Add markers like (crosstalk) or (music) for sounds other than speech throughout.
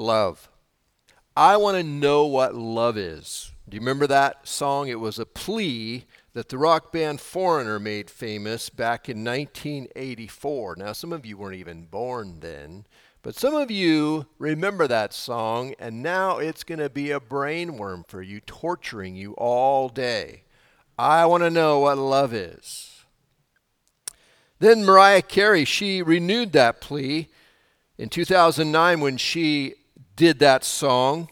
love. I want to know what love is. Do you remember that song? It was a plea that the rock band Foreigner made famous back in 1984. Now, some of you weren't even born then, but some of you remember that song, and now it's going to be a brainworm for you, torturing you all day. I want to know what love is. Then Mariah Carey, she renewed that plea in 2009 when she did that song.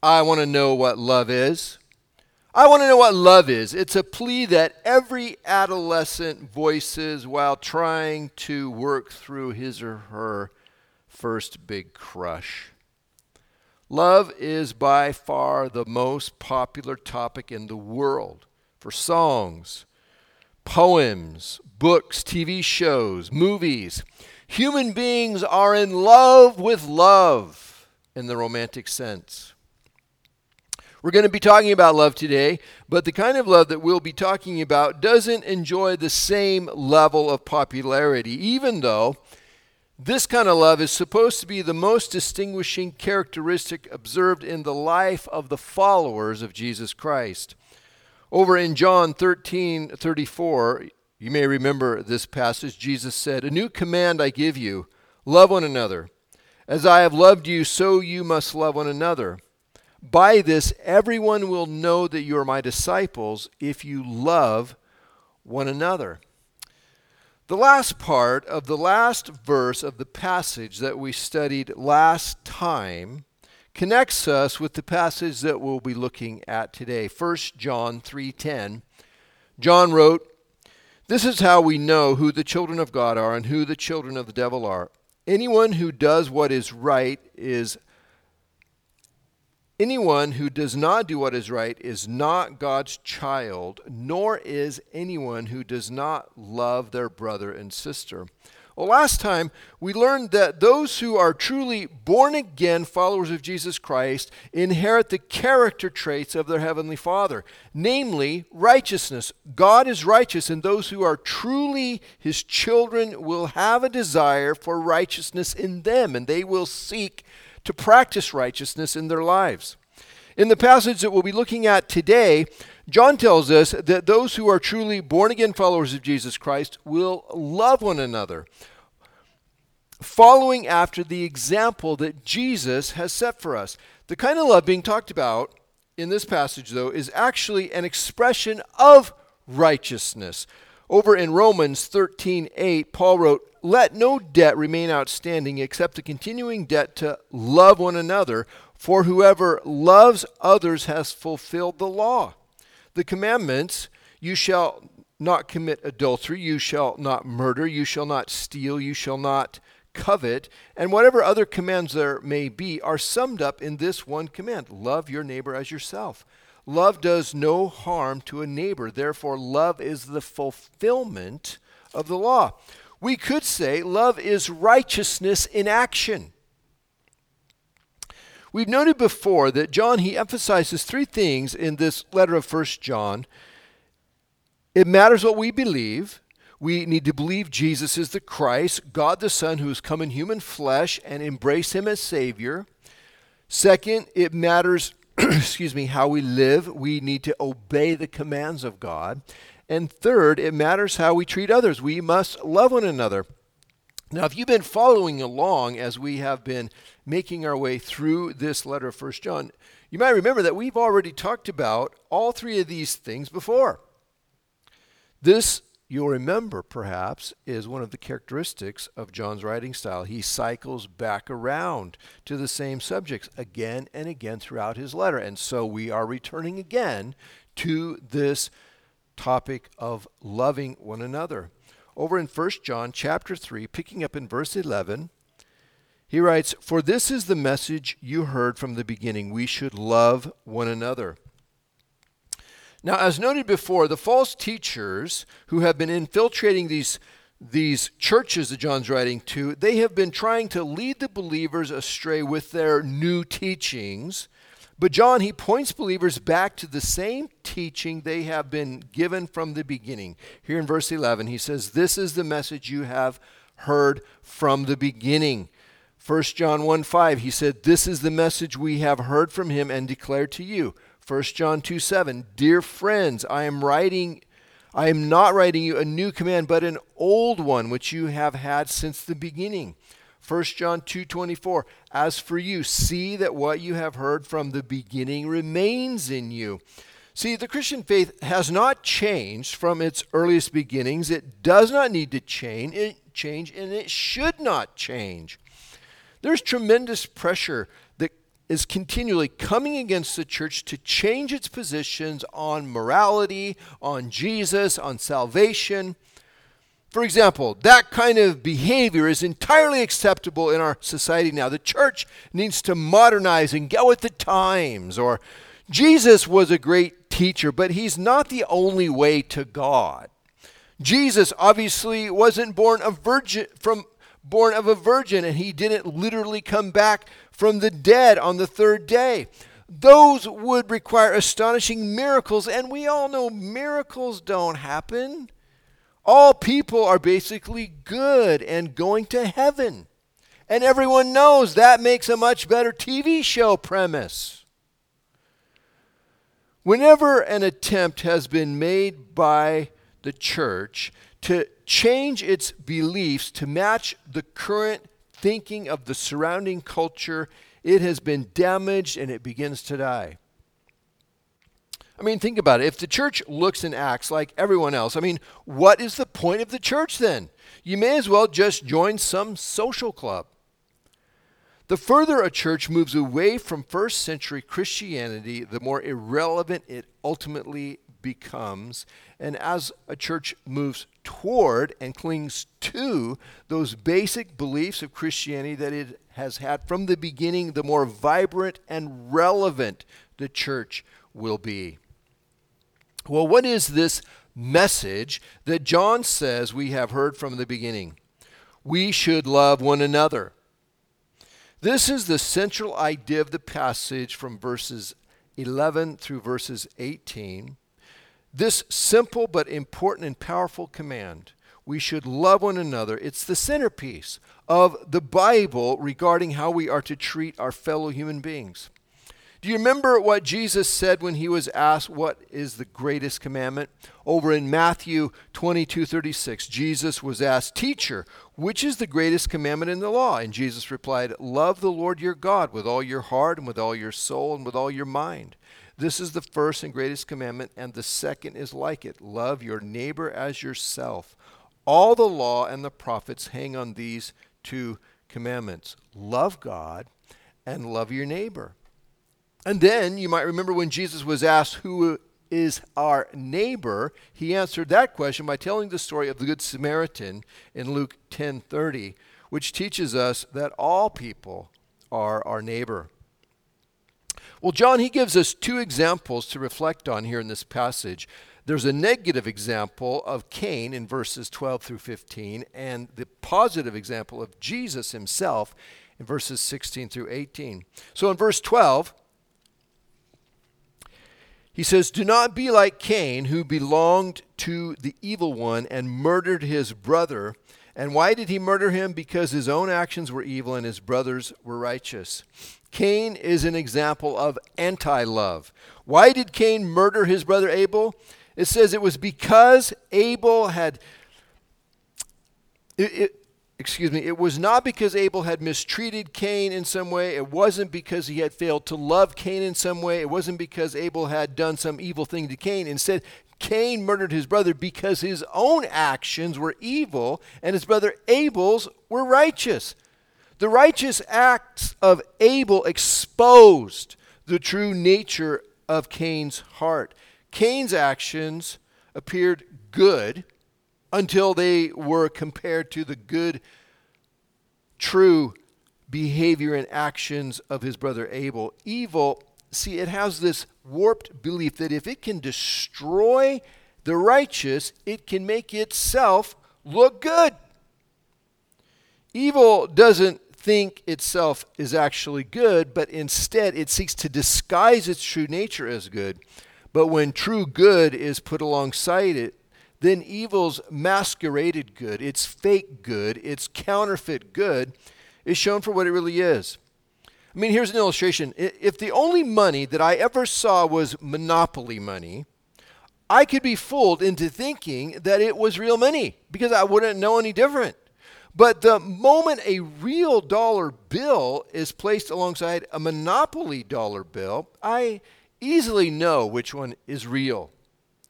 I want to know what love is. I want to know what love is. It's a plea that every adolescent voices while trying to work through his or her first big crush. Love is by far the most popular topic in the world for songs, poems, books, TV shows, movies. Human beings are in love with love in the romantic sense. We're going to be talking about love today, but the kind of love that we'll be talking about doesn't enjoy the same level of popularity, even though this kind of love is supposed to be the most distinguishing characteristic observed in the life of the followers of Jesus Christ. Over in John 13 34, you may remember this passage. Jesus said, A new command I give you love one another. As I have loved you, so you must love one another. By this, everyone will know that you are my disciples if you love one another. The last part of the last verse of the passage that we studied last time connects us with the passage that we'll be looking at today 1 john 3.10 john wrote this is how we know who the children of god are and who the children of the devil are anyone who does what is right is Anyone who does not do what is right is not God's child, nor is anyone who does not love their brother and sister. Well, last time we learned that those who are truly born again followers of Jesus Christ inherit the character traits of their Heavenly Father, namely righteousness. God is righteous, and those who are truly His children will have a desire for righteousness in them, and they will seek to practice righteousness in their lives. In the passage that we'll be looking at today, John tells us that those who are truly born again followers of Jesus Christ will love one another, following after the example that Jesus has set for us. The kind of love being talked about in this passage, though, is actually an expression of righteousness. Over in Romans 13 8, Paul wrote, Let no debt remain outstanding except the continuing debt to love one another, for whoever loves others has fulfilled the law. The commandments you shall not commit adultery, you shall not murder, you shall not steal, you shall not covet, and whatever other commands there may be are summed up in this one command love your neighbor as yourself. Love does no harm to a neighbor. Therefore, love is the fulfillment of the law. We could say love is righteousness in action. We've noted before that John he emphasizes three things in this letter of First John. It matters what we believe. We need to believe Jesus is the Christ, God the Son, who has come in human flesh, and embrace him as Savior. Second, it matters (clears throat) excuse me, how we live. We need to obey the commands of God. And third, it matters how we treat others. We must love one another. Now, if you've been following along as we have been making our way through this letter of First John, you might remember that we've already talked about all three of these things before. This You'll remember, perhaps, is one of the characteristics of John's writing style. He cycles back around to the same subjects again and again throughout his letter. And so we are returning again to this topic of loving one another. Over in 1 John chapter 3, picking up in verse 11, he writes, For this is the message you heard from the beginning. We should love one another. Now, as noted before, the false teachers who have been infiltrating these, these churches that John's writing to, they have been trying to lead the believers astray with their new teachings. But John, he points believers back to the same teaching they have been given from the beginning. Here in verse 11, he says, This is the message you have heard from the beginning. 1 John 1 5, he said, This is the message we have heard from him and declared to you. 1 John 2 7, Dear friends, I am writing. I am not writing you a new command, but an old one which you have had since the beginning. 1 John 2:24 As for you see that what you have heard from the beginning remains in you. See, the Christian faith has not changed from its earliest beginnings. It does not need to change, it change and it should not change. There's tremendous pressure that is continually coming against the church to change its positions on morality, on Jesus, on salvation. For example, that kind of behavior is entirely acceptable in our society now. The church needs to modernize and go with the times. Or Jesus was a great teacher, but he's not the only way to God. Jesus obviously wasn't born a virgin from born of a virgin and he didn't literally come back from the dead on the third day. Those would require astonishing miracles and we all know miracles don't happen. All people are basically good and going to heaven. And everyone knows that makes a much better TV show premise. Whenever an attempt has been made by the church to change its beliefs to match the current thinking of the surrounding culture, it has been damaged and it begins to die. I mean, think about it. If the church looks and acts like everyone else, I mean, what is the point of the church then? You may as well just join some social club. The further a church moves away from first century Christianity, the more irrelevant it ultimately becomes. And as a church moves toward and clings to those basic beliefs of Christianity that it has had from the beginning, the more vibrant and relevant the church will be. Well, what is this message that John says we have heard from the beginning? We should love one another. This is the central idea of the passage from verses 11 through verses 18. This simple but important and powerful command we should love one another. It's the centerpiece of the Bible regarding how we are to treat our fellow human beings. Do you remember what Jesus said when he was asked what is the greatest commandment? Over in Matthew 22 36, Jesus was asked, Teacher, which is the greatest commandment in the law? And Jesus replied, Love the Lord your God with all your heart and with all your soul and with all your mind. This is the first and greatest commandment, and the second is like it love your neighbor as yourself. All the law and the prophets hang on these two commandments love God and love your neighbor. And then you might remember when Jesus was asked, Who is our neighbor? He answered that question by telling the story of the Good Samaritan in Luke 10:30, which teaches us that all people are our neighbor. Well, John, he gives us two examples to reflect on here in this passage. There's a negative example of Cain in verses 12 through 15, and the positive example of Jesus himself in verses 16 through 18. So in verse 12, he says, Do not be like Cain, who belonged to the evil one and murdered his brother. And why did he murder him? Because his own actions were evil and his brothers were righteous. Cain is an example of anti love. Why did Cain murder his brother Abel? It says it was because Abel had. It, it, excuse me, it was not because Abel had mistreated Cain in some way. It wasn't because he had failed to love Cain in some way. It wasn't because Abel had done some evil thing to Cain. Instead, Cain murdered his brother because his own actions were evil and his brother Abel's were righteous. The righteous acts of Abel exposed the true nature of Cain's heart. Cain's actions appeared good until they were compared to the good, true behavior and actions of his brother Abel. Evil, see, it has this warped belief that if it can destroy the righteous, it can make itself look good. Evil doesn't think itself is actually good, but instead it seeks to disguise its true nature as good. But when true good is put alongside it, then evil's masqueraded good, it's fake good, it's counterfeit good, is shown for what it really is. I mean, here's an illustration. If the only money that I ever saw was monopoly money, I could be fooled into thinking that it was real money because I wouldn't know any different. But the moment a real dollar bill is placed alongside a monopoly dollar bill, I easily know which one is real.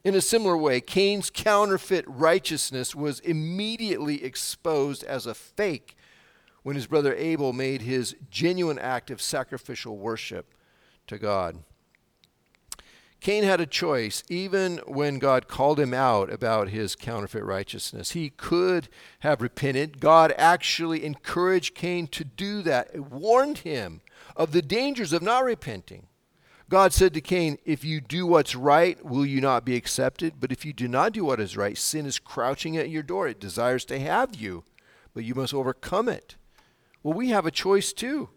In a similar way, Cain's counterfeit righteousness was immediately exposed as a fake when his brother Abel made his genuine act of sacrificial worship to God. Cain had a choice even when God called him out about his counterfeit righteousness. He could have repented. God actually encouraged Cain to do that, warned him of the dangers of not repenting. God said to Cain, If you do what's right, will you not be accepted? But if you do not do what is right, sin is crouching at your door. It desires to have you, but you must overcome it. Well, we have a choice too.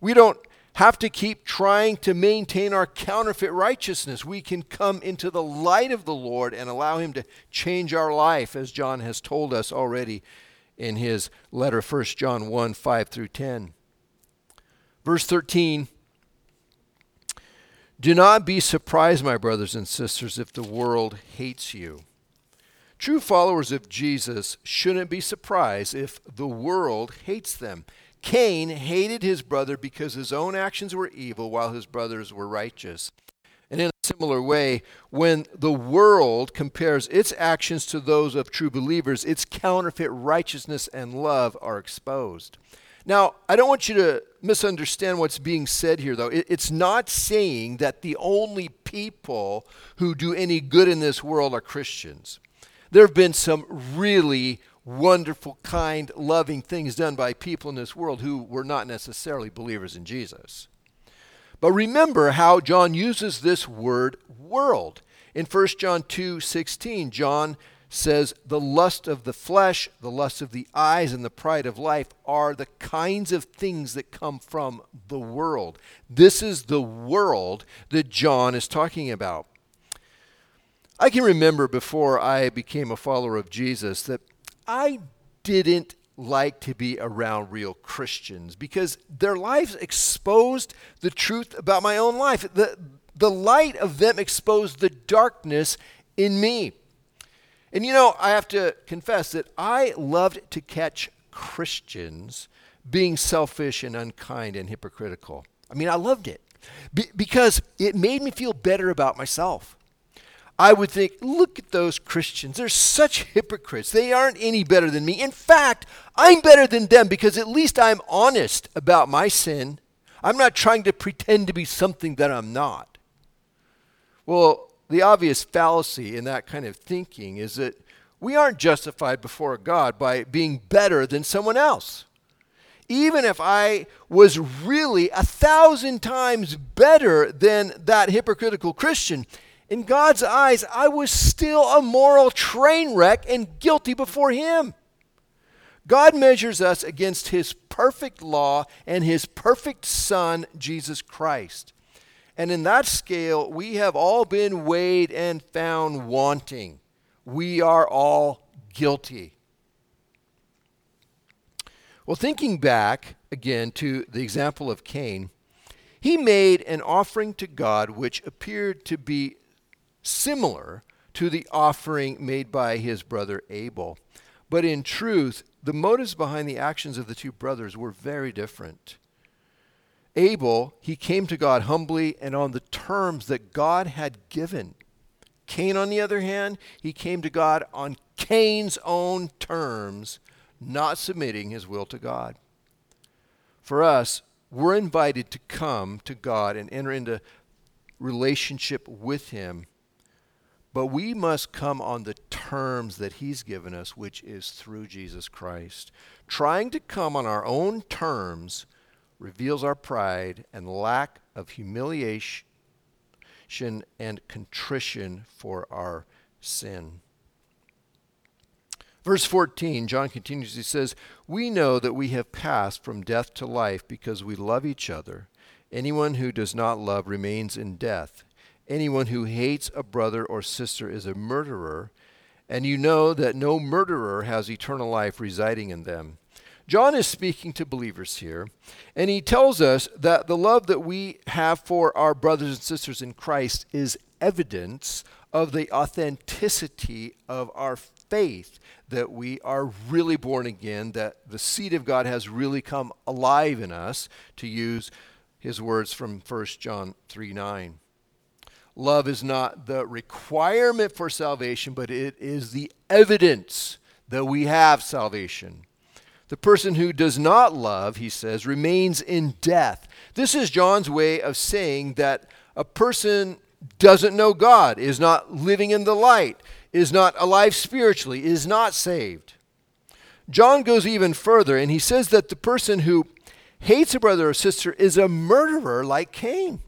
We don't have to keep trying to maintain our counterfeit righteousness. We can come into the light of the Lord and allow Him to change our life, as John has told us already in his letter, 1 John 1 5 through 10. Verse 13 do not be surprised, my brothers and sisters, if the world hates you. True followers of Jesus shouldn't be surprised if the world hates them. Cain hated his brother because his own actions were evil while his brothers were righteous. And in a similar way, when the world compares its actions to those of true believers, its counterfeit righteousness and love are exposed. Now, I don't want you to misunderstand what's being said here, though. It's not saying that the only people who do any good in this world are Christians. There have been some really wonderful, kind, loving things done by people in this world who were not necessarily believers in Jesus. But remember how John uses this word world. In 1 John 2 16, John says the lust of the flesh, the lust of the eyes, and the pride of life are the kinds of things that come from the world. This is the world that John is talking about. I can remember before I became a follower of Jesus that I didn't like to be around real Christians because their lives exposed the truth about my own life. The, the light of them exposed the darkness in me. And you know, I have to confess that I loved to catch Christians being selfish and unkind and hypocritical. I mean, I loved it Be- because it made me feel better about myself. I would think, look at those Christians. They're such hypocrites. They aren't any better than me. In fact, I'm better than them because at least I'm honest about my sin. I'm not trying to pretend to be something that I'm not. Well, the obvious fallacy in that kind of thinking is that we aren't justified before God by being better than someone else. Even if I was really a thousand times better than that hypocritical Christian, in God's eyes, I was still a moral train wreck and guilty before Him. God measures us against His perfect law and His perfect Son, Jesus Christ. And in that scale, we have all been weighed and found wanting. We are all guilty. Well, thinking back again to the example of Cain, he made an offering to God which appeared to be similar to the offering made by his brother Abel. But in truth, the motives behind the actions of the two brothers were very different. Abel, he came to God humbly and on the terms that God had given. Cain, on the other hand, he came to God on Cain's own terms, not submitting his will to God. For us, we're invited to come to God and enter into relationship with him, but we must come on the terms that he's given us, which is through Jesus Christ. Trying to come on our own terms reveals our pride and lack of humiliation and contrition for our sin. Verse 14, John continues, he says, We know that we have passed from death to life because we love each other. Anyone who does not love remains in death. Anyone who hates a brother or sister is a murderer, and you know that no murderer has eternal life residing in them. John is speaking to believers here, and he tells us that the love that we have for our brothers and sisters in Christ is evidence of the authenticity of our faith, that we are really born again, that the seed of God has really come alive in us, to use his words from 1 John 3 9. Love is not the requirement for salvation, but it is the evidence that we have salvation. The person who does not love, he says, remains in death. This is John's way of saying that a person doesn't know God, is not living in the light, is not alive spiritually, is not saved. John goes even further and he says that the person who hates a brother or sister is a murderer like Cain.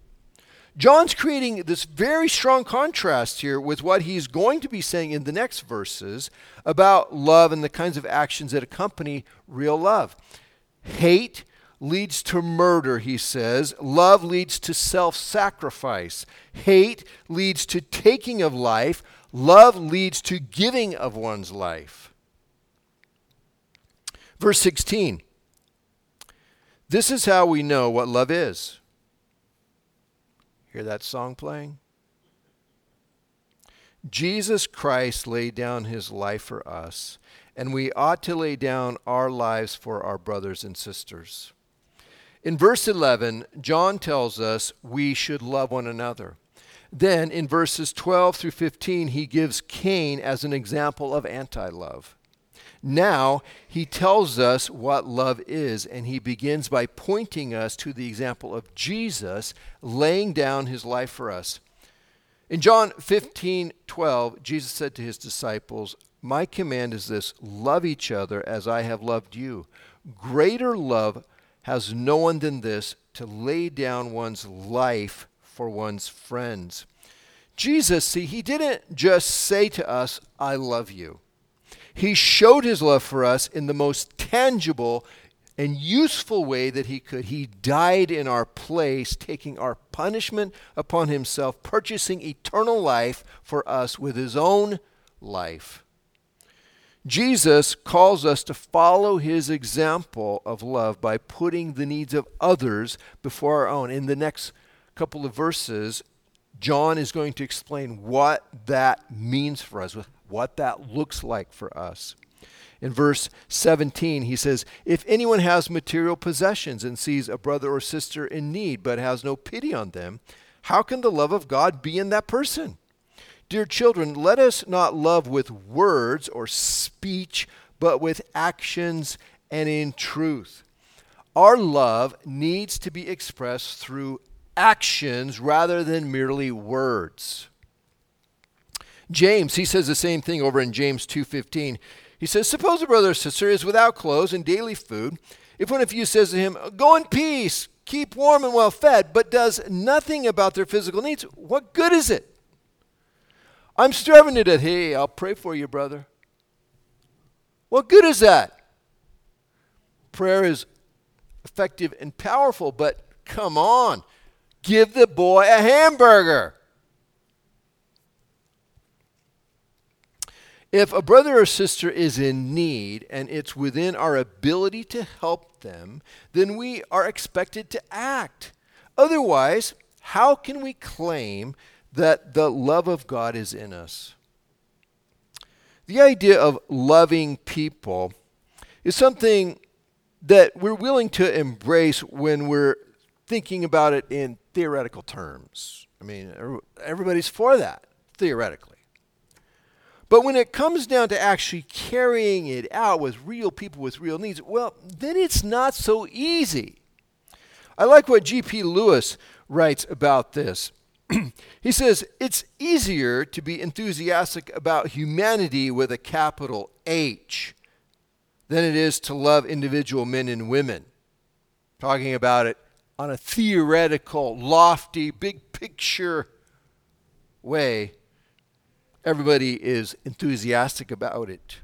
John's creating this very strong contrast here with what he's going to be saying in the next verses about love and the kinds of actions that accompany real love. Hate leads to murder, he says. Love leads to self sacrifice. Hate leads to taking of life. Love leads to giving of one's life. Verse 16. This is how we know what love is. Hear that song playing? Jesus Christ laid down his life for us, and we ought to lay down our lives for our brothers and sisters. In verse 11, John tells us we should love one another. Then in verses 12 through 15, he gives Cain as an example of anti love. Now he tells us what love is, and he begins by pointing us to the example of Jesus laying down his life for us. In John 15 12, Jesus said to his disciples, My command is this love each other as I have loved you. Greater love has no one than this to lay down one's life for one's friends. Jesus, see, he didn't just say to us, I love you. He showed his love for us in the most tangible and useful way that he could. He died in our place, taking our punishment upon himself, purchasing eternal life for us with his own life. Jesus calls us to follow his example of love by putting the needs of others before our own. In the next couple of verses, John is going to explain what that means for us, what that looks like for us. In verse 17, he says, If anyone has material possessions and sees a brother or sister in need but has no pity on them, how can the love of God be in that person? Dear children, let us not love with words or speech, but with actions and in truth. Our love needs to be expressed through actions rather than merely words. James, he says the same thing over in James 2:15. He says, "Suppose a brother or sister is without clothes and daily food. If one of you says to him, "Go in peace, keep warm and well fed," but does nothing about their physical needs, what good is it? I'm starving to death. Hey, I'll pray for you, brother. What good is that? Prayer is effective and powerful, but come on. Give the boy a hamburger. If a brother or sister is in need and it's within our ability to help them, then we are expected to act. Otherwise, how can we claim that the love of God is in us? The idea of loving people is something that we're willing to embrace when we're thinking about it in theoretical terms. I mean, everybody's for that, theoretically. But when it comes down to actually carrying it out with real people with real needs, well, then it's not so easy. I like what G.P. Lewis writes about this. (clears throat) he says, It's easier to be enthusiastic about humanity with a capital H than it is to love individual men and women. Talking about it on a theoretical, lofty, big picture way everybody is enthusiastic about it.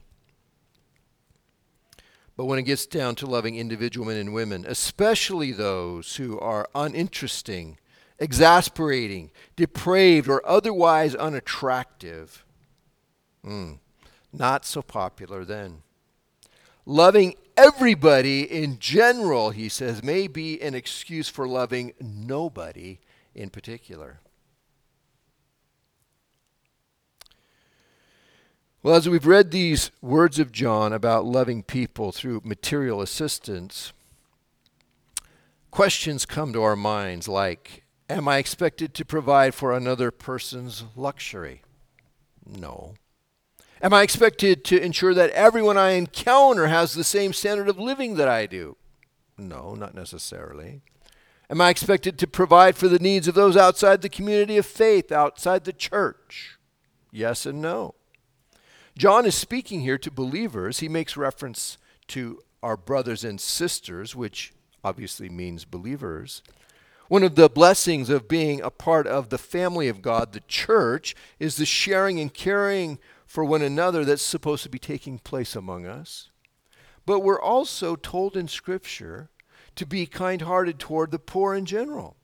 But when it gets down to loving individual men and women, especially those who are uninteresting, exasperating, depraved, or otherwise unattractive, mm, not so popular then. Loving everybody in general, he says, may be an excuse for loving nobody in particular. Well, as we've read these words of John about loving people through material assistance, questions come to our minds like Am I expected to provide for another person's luxury? No. Am I expected to ensure that everyone I encounter has the same standard of living that I do? No, not necessarily. Am I expected to provide for the needs of those outside the community of faith, outside the church? Yes and no. John is speaking here to believers. He makes reference to our brothers and sisters, which obviously means believers. One of the blessings of being a part of the family of God, the church, is the sharing and caring for one another that's supposed to be taking place among us. But we're also told in Scripture to be kind hearted toward the poor in general.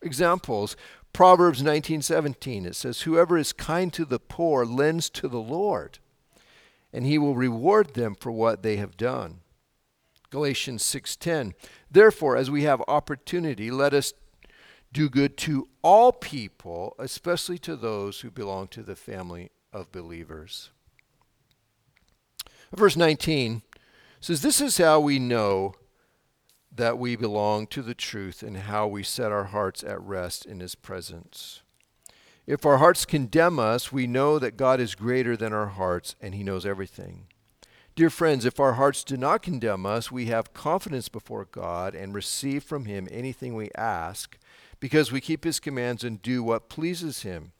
Examples Proverbs 19:17 it says whoever is kind to the poor lends to the Lord and he will reward them for what they have done. Galatians 6:10 Therefore as we have opportunity let us do good to all people especially to those who belong to the family of believers. Verse 19 says this is how we know that we belong to the truth and how we set our hearts at rest in his presence. If our hearts condemn us, we know that God is greater than our hearts and He knows everything. Dear friends, if our hearts do not condemn us, we have confidence before God and receive from Him anything we ask because we keep His commands and do what pleases Him.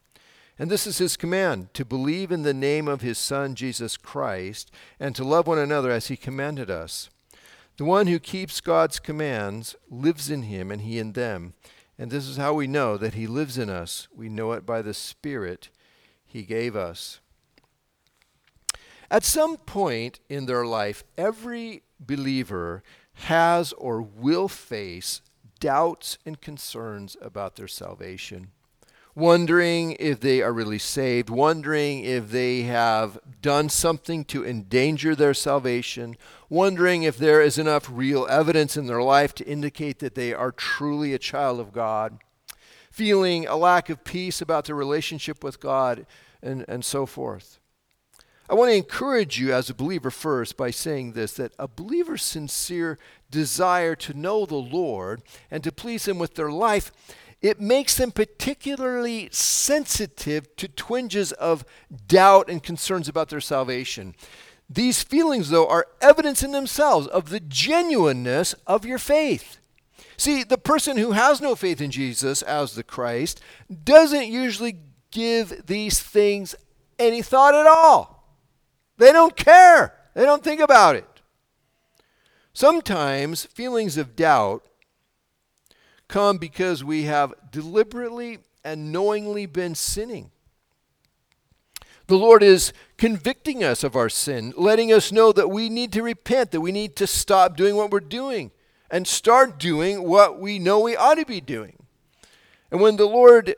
And this is His command to believe in the name of His Son, Jesus Christ, and to love one another as He commanded us. The one who keeps God's commands lives in Him and He in them. And this is how we know that He lives in us. We know it by the Spirit He gave us. At some point in their life, every believer has or will face doubts and concerns about their salvation wondering if they are really saved, wondering if they have done something to endanger their salvation, wondering if there is enough real evidence in their life to indicate that they are truly a child of God, feeling a lack of peace about their relationship with God, and, and so forth. I want to encourage you as a believer first by saying this that a believer's sincere desire to know the Lord and to please Him with their life it makes them particularly sensitive to twinges of doubt and concerns about their salvation. These feelings, though, are evidence in themselves of the genuineness of your faith. See, the person who has no faith in Jesus as the Christ doesn't usually give these things any thought at all. They don't care, they don't think about it. Sometimes feelings of doubt come because we have deliberately and knowingly been sinning. The Lord is convicting us of our sin, letting us know that we need to repent, that we need to stop doing what we're doing and start doing what we know we ought to be doing. And when the Lord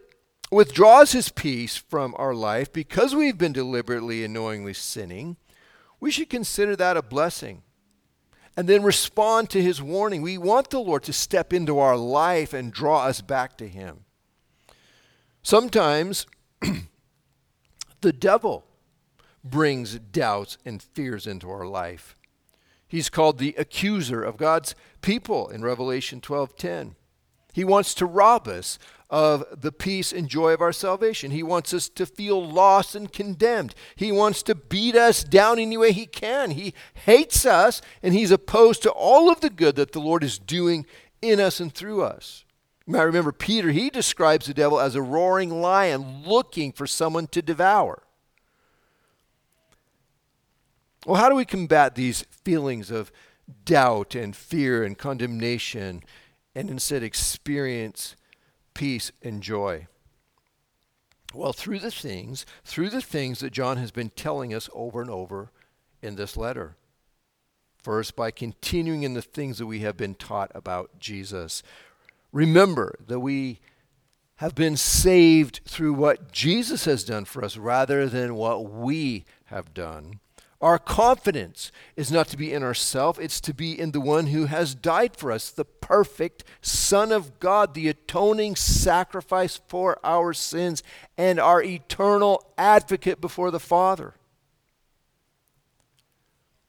withdraws his peace from our life because we've been deliberately and knowingly sinning, we should consider that a blessing and then respond to his warning. We want the Lord to step into our life and draw us back to him. Sometimes (clears throat) the devil brings doubts and fears into our life. He's called the accuser of God's people in Revelation 12:10. He wants to rob us of the peace and joy of our salvation. He wants us to feel lost and condemned. He wants to beat us down any way he can. He hates us and he's opposed to all of the good that the Lord is doing in us and through us. You might remember Peter, he describes the devil as a roaring lion looking for someone to devour. Well, how do we combat these feelings of doubt and fear and condemnation and instead experience peace, and joy. Well, through the things, through the things that John has been telling us over and over in this letter. First, by continuing in the things that we have been taught about Jesus. Remember that we have been saved through what Jesus has done for us rather than what we have done. Our confidence is not to be in ourselves, it's to be in the one who has died for us, the perfect Son of God, the atoning sacrifice for our sins, and our eternal advocate before the Father.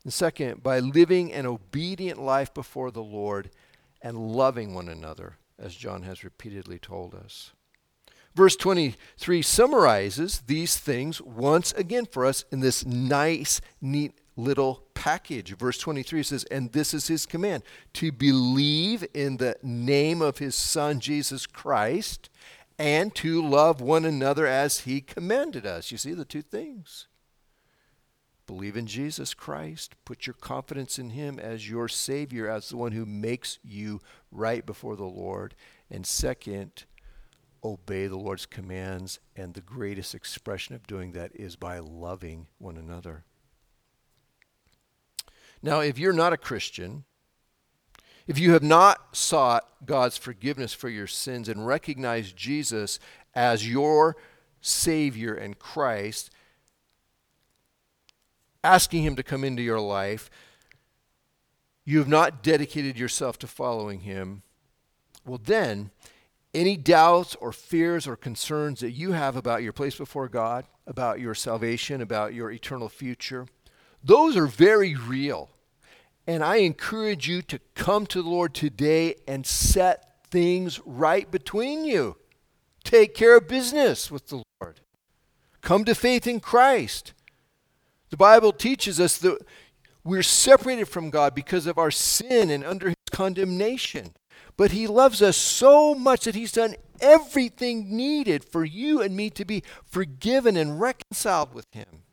And second, by living an obedient life before the Lord and loving one another, as John has repeatedly told us. Verse 23 summarizes these things once again for us in this nice, neat little package. Verse 23 says, And this is his command to believe in the name of his Son, Jesus Christ, and to love one another as he commanded us. You see the two things. Believe in Jesus Christ. Put your confidence in him as your Savior, as the one who makes you right before the Lord. And second, obey the Lord's commands, and the greatest expression of doing that is by loving one another. Now, if you're not a Christian, if you have not sought God's forgiveness for your sins and recognized Jesus as your Savior and Christ, asking Him to come into your life, you have not dedicated yourself to following Him, well, then any doubts or fears or concerns that you have about your place before God, about your salvation, about your eternal future, those are very real. And I encourage you to come to the Lord today and set things right between you. Take care of business with the Lord. Come to faith in Christ. The Bible teaches us that we're separated from God because of our sin and under his condemnation. But he loves us so much that he's done everything needed for you and me to be forgiven and reconciled with him.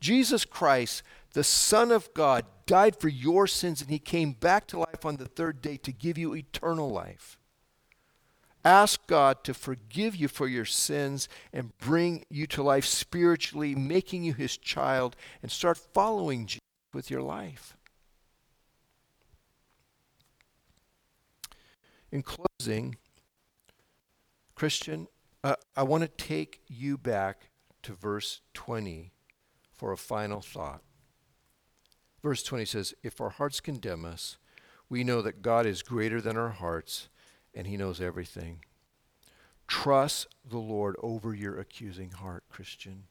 Jesus Christ, the Son of God, died for your sins and he came back to life on the third day to give you eternal life. Ask God to forgive you for your sins and bring you to life spiritually, making you his child, and start following Jesus with your life. In closing, Christian, uh, I want to take you back to verse 20 for a final thought. Verse 20 says, If our hearts condemn us, we know that God is greater than our hearts and he knows everything. Trust the Lord over your accusing heart, Christian.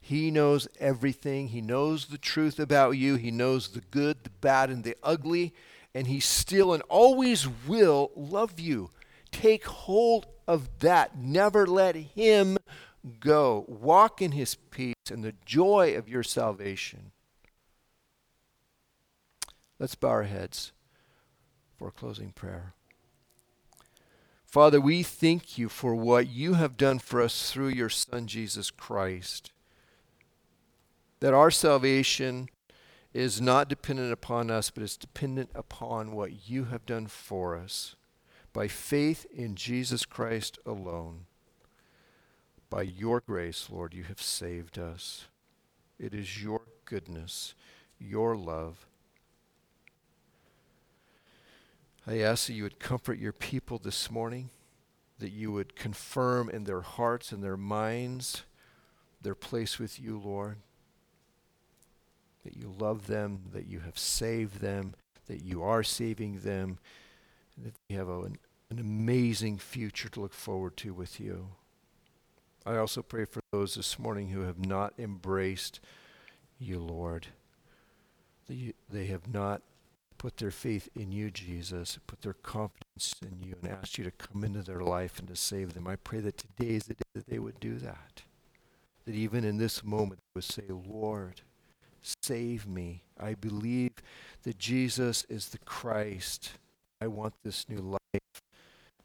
He knows everything. He knows the truth about you. He knows the good, the bad, and the ugly and he still and always will love you. Take hold of that. Never let him go. Walk in his peace and the joy of your salvation. Let's bow our heads for a closing prayer. Father, we thank you for what you have done for us through your Son, Jesus Christ. That our salvation is not dependent upon us, but is dependent upon what you have done for us. By faith in Jesus Christ alone. By your grace, Lord, you have saved us. It is your goodness, your love. I ask that you would comfort your people this morning, that you would confirm in their hearts and their minds their place with you, Lord that you love them, that you have saved them, that you are saving them, that they have a, an, an amazing future to look forward to with you. I also pray for those this morning who have not embraced you, Lord. That you, they have not put their faith in you, Jesus, put their confidence in you, and asked you to come into their life and to save them. I pray that today is the day that they would do that. That even in this moment, they would say, Lord, Save me. I believe that Jesus is the Christ. I want this new life.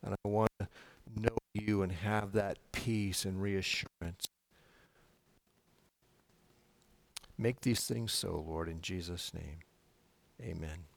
And I want to know you and have that peace and reassurance. Make these things so, Lord, in Jesus' name. Amen.